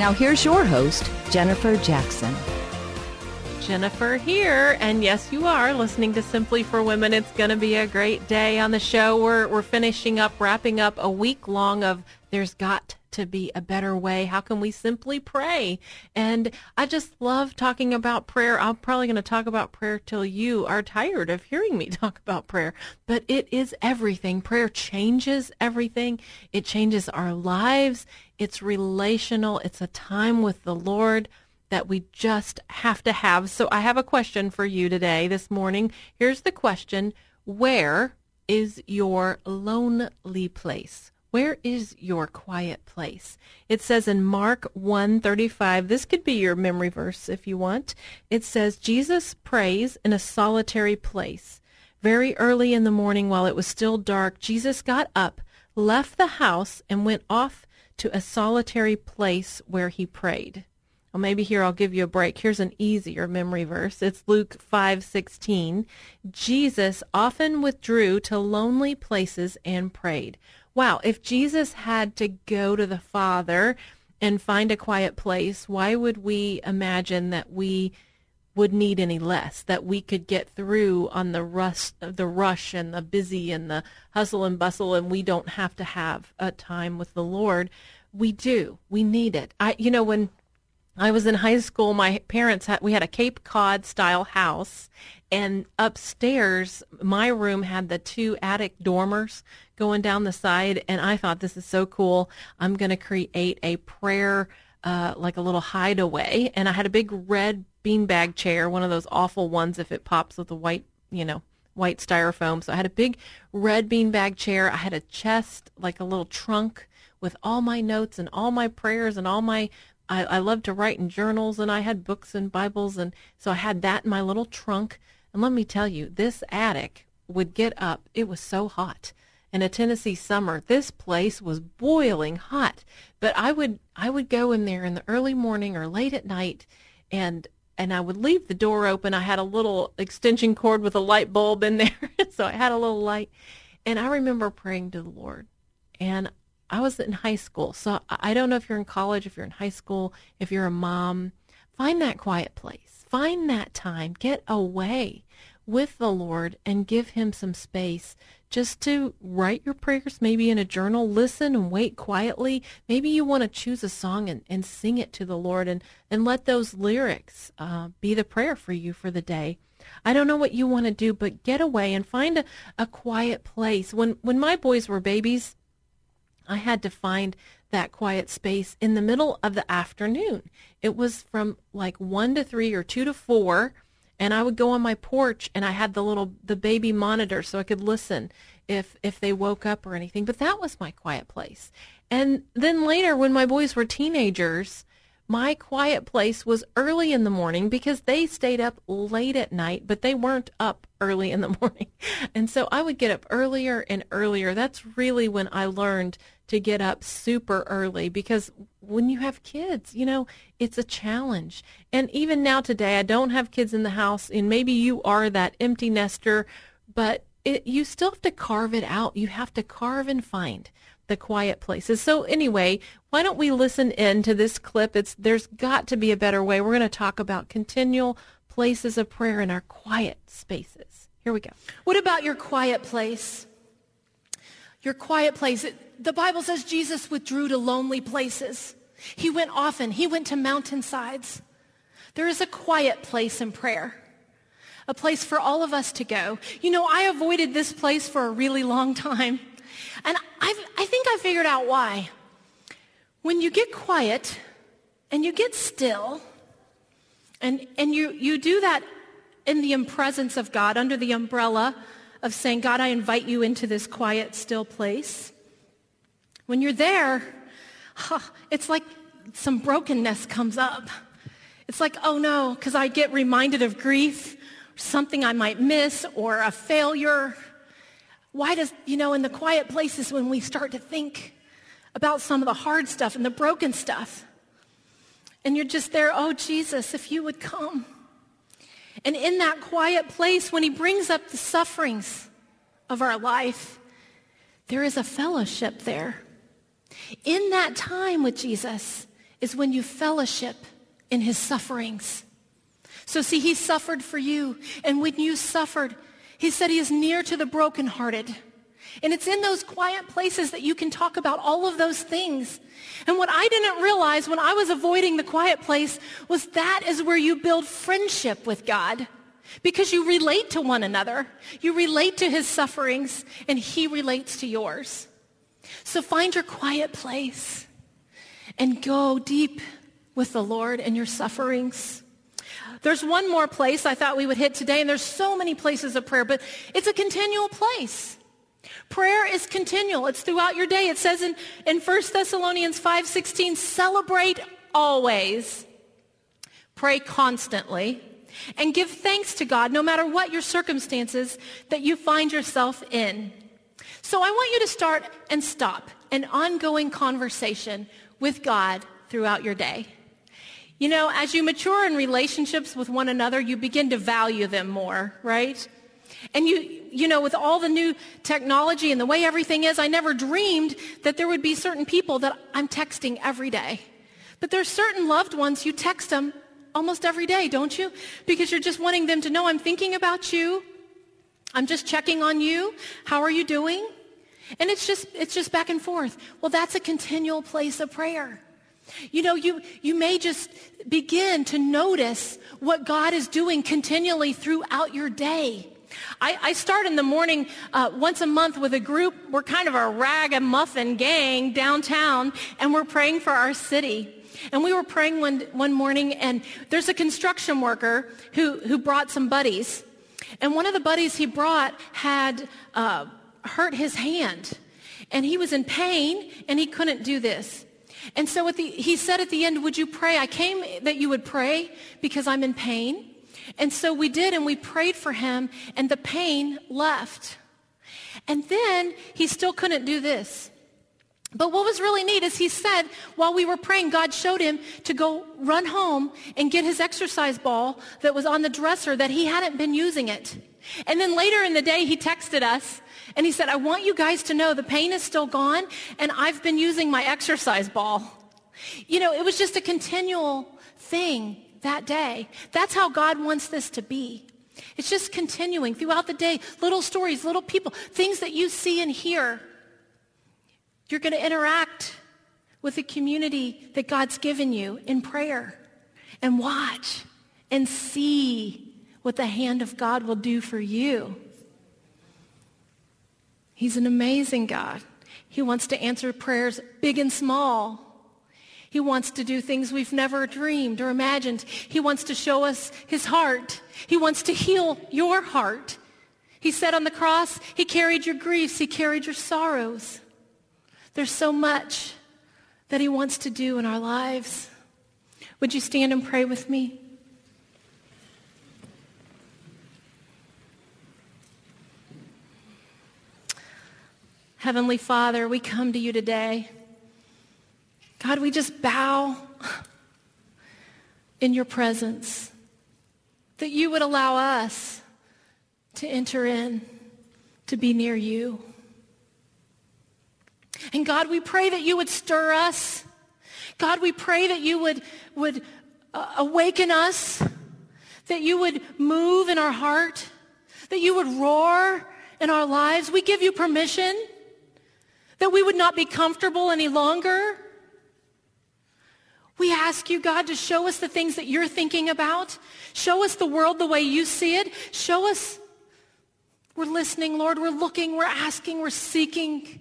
Now here's your host, Jennifer Jackson. Jennifer here, and yes, you are listening to Simply for Women. It's going to be a great day on the show. We're we're finishing up, wrapping up a week long of "There's Got to Be a Better Way." How can we simply pray? And I just love talking about prayer. I'm probably going to talk about prayer till you are tired of hearing me talk about prayer, but it is everything. Prayer changes everything. It changes our lives. It's relational. It's a time with the Lord that we just have to have. So I have a question for you today, this morning. Here's the question Where is your lonely place? Where is your quiet place? It says in Mark 1:35, this could be your memory verse if you want. It says Jesus prays in a solitary place. Very early in the morning while it was still dark, Jesus got up, left the house and went off to a solitary place where he prayed. Well, maybe here I'll give you a break. Here's an easier memory verse. It's Luke 5:16. Jesus often withdrew to lonely places and prayed. Wow, if Jesus had to go to the Father and find a quiet place, why would we imagine that we would need any less that we could get through on the rush the rush and the busy and the hustle and bustle and we don't have to have a time with the Lord? We do. We need it. I you know when I was in high school. My parents had we had a Cape Cod style house, and upstairs my room had the two attic dormers going down the side. And I thought this is so cool. I'm going to create a prayer, uh, like a little hideaway. And I had a big red beanbag chair, one of those awful ones if it pops with the white, you know, white styrofoam. So I had a big red beanbag chair. I had a chest, like a little trunk with all my notes and all my prayers and all my I, I love to write in journals and I had books and Bibles and so I had that in my little trunk. And let me tell you, this attic would get up. It was so hot. In a Tennessee summer, this place was boiling hot. But I would I would go in there in the early morning or late at night and and I would leave the door open. I had a little extension cord with a light bulb in there. so I had a little light. And I remember praying to the Lord. And I was in high school. So I don't know if you're in college, if you're in high school, if you're a mom, find that quiet place. Find that time. Get away with the Lord and give him some space just to write your prayers, maybe in a journal, listen and wait quietly. Maybe you want to choose a song and, and sing it to the Lord and, and let those lyrics uh, be the prayer for you for the day. I don't know what you want to do, but get away and find a, a quiet place. When when my boys were babies, I had to find that quiet space in the middle of the afternoon. It was from like 1 to 3 or 2 to 4 and I would go on my porch and I had the little the baby monitor so I could listen if if they woke up or anything. But that was my quiet place. And then later when my boys were teenagers, my quiet place was early in the morning because they stayed up late at night, but they weren't up early in the morning. And so I would get up earlier and earlier. That's really when I learned to get up super early because when you have kids, you know, it's a challenge. And even now today, I don't have kids in the house, and maybe you are that empty nester, but it, you still have to carve it out. You have to carve and find the quiet places. So anyway, why don't we listen in to this clip? It's there's got to be a better way. We're going to talk about continual places of prayer in our quiet spaces. Here we go. What about your quiet place? Your quiet place. It, the Bible says Jesus withdrew to lonely places. He went often. He went to mountainsides. There is a quiet place in prayer, a place for all of us to go. You know, I avoided this place for a really long time. And I've, I think I figured out why. When you get quiet and you get still, and, and you, you do that in the presence of God, under the umbrella of saying, God, I invite you into this quiet, still place. When you're there, it's like some brokenness comes up. It's like, oh no, because I get reminded of grief, something I might miss, or a failure. Why does, you know, in the quiet places when we start to think about some of the hard stuff and the broken stuff, and you're just there, oh Jesus, if you would come. And in that quiet place, when he brings up the sufferings of our life, there is a fellowship there. In that time with Jesus is when you fellowship in his sufferings. So see, he suffered for you. And when you suffered, he said he is near to the brokenhearted. And it's in those quiet places that you can talk about all of those things. And what I didn't realize when I was avoiding the quiet place was that is where you build friendship with God. Because you relate to one another. You relate to his sufferings and he relates to yours. So find your quiet place and go deep with the Lord and your sufferings. There's one more place I thought we would hit today, and there's so many places of prayer, but it's a continual place. Prayer is continual. It's throughout your day. It says in, in 1 Thessalonians 5.16, celebrate always. Pray constantly. And give thanks to God no matter what your circumstances that you find yourself in. So I want you to start and stop an ongoing conversation with God throughout your day. You know, as you mature in relationships with one another, you begin to value them more, right? And you, you know, with all the new technology and the way everything is, I never dreamed that there would be certain people that I'm texting every day. But there's certain loved ones you text them almost every day, don't you? Because you're just wanting them to know I'm thinking about you. I'm just checking on you. How are you doing? And it's just, it's just back and forth. Well, that's a continual place of prayer. You know, you, you may just begin to notice what God is doing continually throughout your day. I, I start in the morning uh, once a month with a group. We're kind of a rag and muffin gang downtown, and we're praying for our city. And we were praying one, one morning, and there's a construction worker who, who brought some buddies. And one of the buddies he brought had uh, hurt his hand. And he was in pain, and he couldn't do this. And so the, he said at the end, would you pray? I came that you would pray because I'm in pain. And so we did, and we prayed for him, and the pain left. And then he still couldn't do this. But what was really neat is he said while we were praying, God showed him to go run home and get his exercise ball that was on the dresser that he hadn't been using it. And then later in the day, he texted us and he said, I want you guys to know the pain is still gone and I've been using my exercise ball. You know, it was just a continual thing that day. That's how God wants this to be. It's just continuing throughout the day, little stories, little people, things that you see and hear. You're going to interact with the community that God's given you in prayer and watch and see what the hand of God will do for you. He's an amazing God. He wants to answer prayers big and small. He wants to do things we've never dreamed or imagined. He wants to show us his heart. He wants to heal your heart. He said on the cross, he carried your griefs. He carried your sorrows. There's so much that he wants to do in our lives. Would you stand and pray with me? Heavenly Father, we come to you today. God, we just bow in your presence that you would allow us to enter in, to be near you. And God, we pray that you would stir us. God, we pray that you would, would uh, awaken us, that you would move in our heart, that you would roar in our lives. We give you permission that we would not be comfortable any longer, We ask you, God, to show us the things that you're thinking about. Show us the world the way you see it. Show us we're listening, Lord. We're looking, we're asking, we're seeking,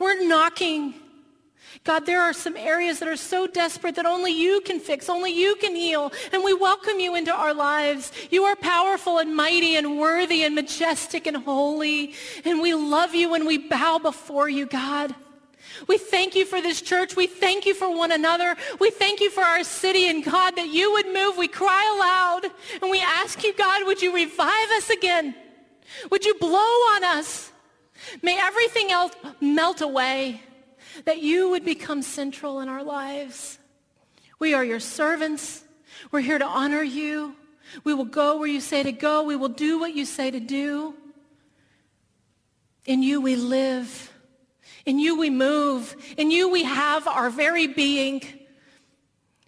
we're knocking. God, there are some areas that are so desperate that only you can fix, only you can heal, and we welcome you into our lives. You are powerful and mighty and worthy and majestic and holy, and we love you and we bow before you, God. We thank you for this church. We thank you for one another. We thank you for our city and God that you would move. We cry aloud and we ask you, God, would you revive us again? Would you blow on us? May everything else melt away that you would become central in our lives. We are your servants. We're here to honor you. We will go where you say to go. We will do what you say to do. In you we live. In you we move. In you we have our very being.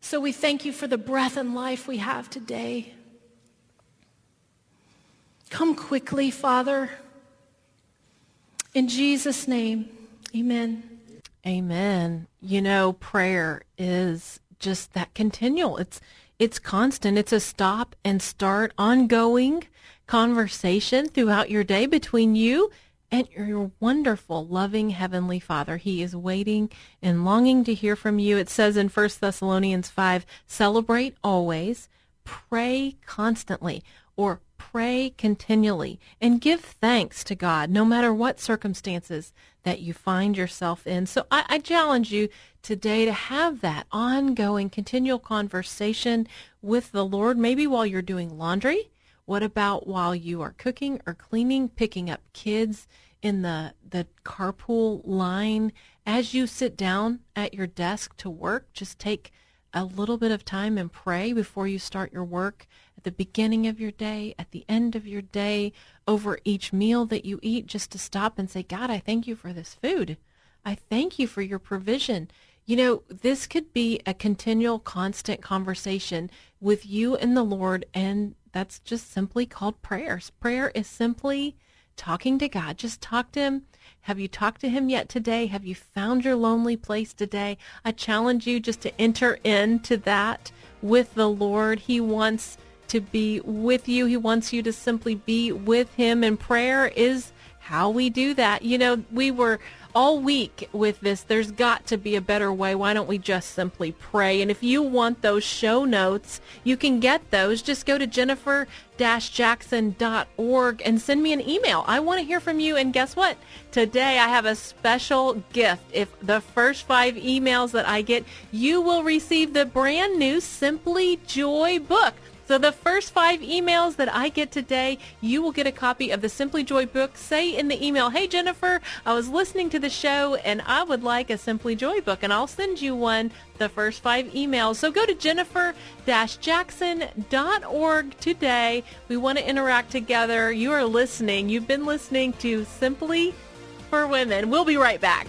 So we thank you for the breath and life we have today. Come quickly, Father. In Jesus' name, amen. Amen. You know, prayer is just that continual. It's it's constant. It's a stop and start ongoing conversation throughout your day between you and your wonderful, loving Heavenly Father. He is waiting and longing to hear from you. It says in 1 Thessalonians 5, celebrate always, pray constantly, or pray continually, and give thanks to God no matter what circumstances that you find yourself in. So I, I challenge you today to have that ongoing, continual conversation with the Lord, maybe while you're doing laundry. What about while you are cooking or cleaning, picking up kids in the, the carpool line? As you sit down at your desk to work, just take a little bit of time and pray before you start your work at the beginning of your day, at the end of your day, over each meal that you eat, just to stop and say, God, I thank you for this food. I thank you for your provision. You know, this could be a continual, constant conversation with you and the Lord, and that's just simply called prayers. Prayer is simply talking to God. Just talk to Him. Have you talked to Him yet today? Have you found your lonely place today? I challenge you just to enter into that with the Lord. He wants to be with you. He wants you to simply be with him. And prayer is how we do that. You know, we were all week with this. There's got to be a better way. Why don't we just simply pray? And if you want those show notes, you can get those. Just go to jennifer-jackson.org and send me an email. I want to hear from you. And guess what? Today I have a special gift. If the first five emails that I get, you will receive the brand new Simply Joy book. So the first five emails that I get today, you will get a copy of the Simply Joy book. Say in the email, hey Jennifer, I was listening to the show and I would like a Simply Joy book and I'll send you one the first five emails. So go to jennifer-jackson.org today. We want to interact together. You are listening. You've been listening to Simply for Women. We'll be right back.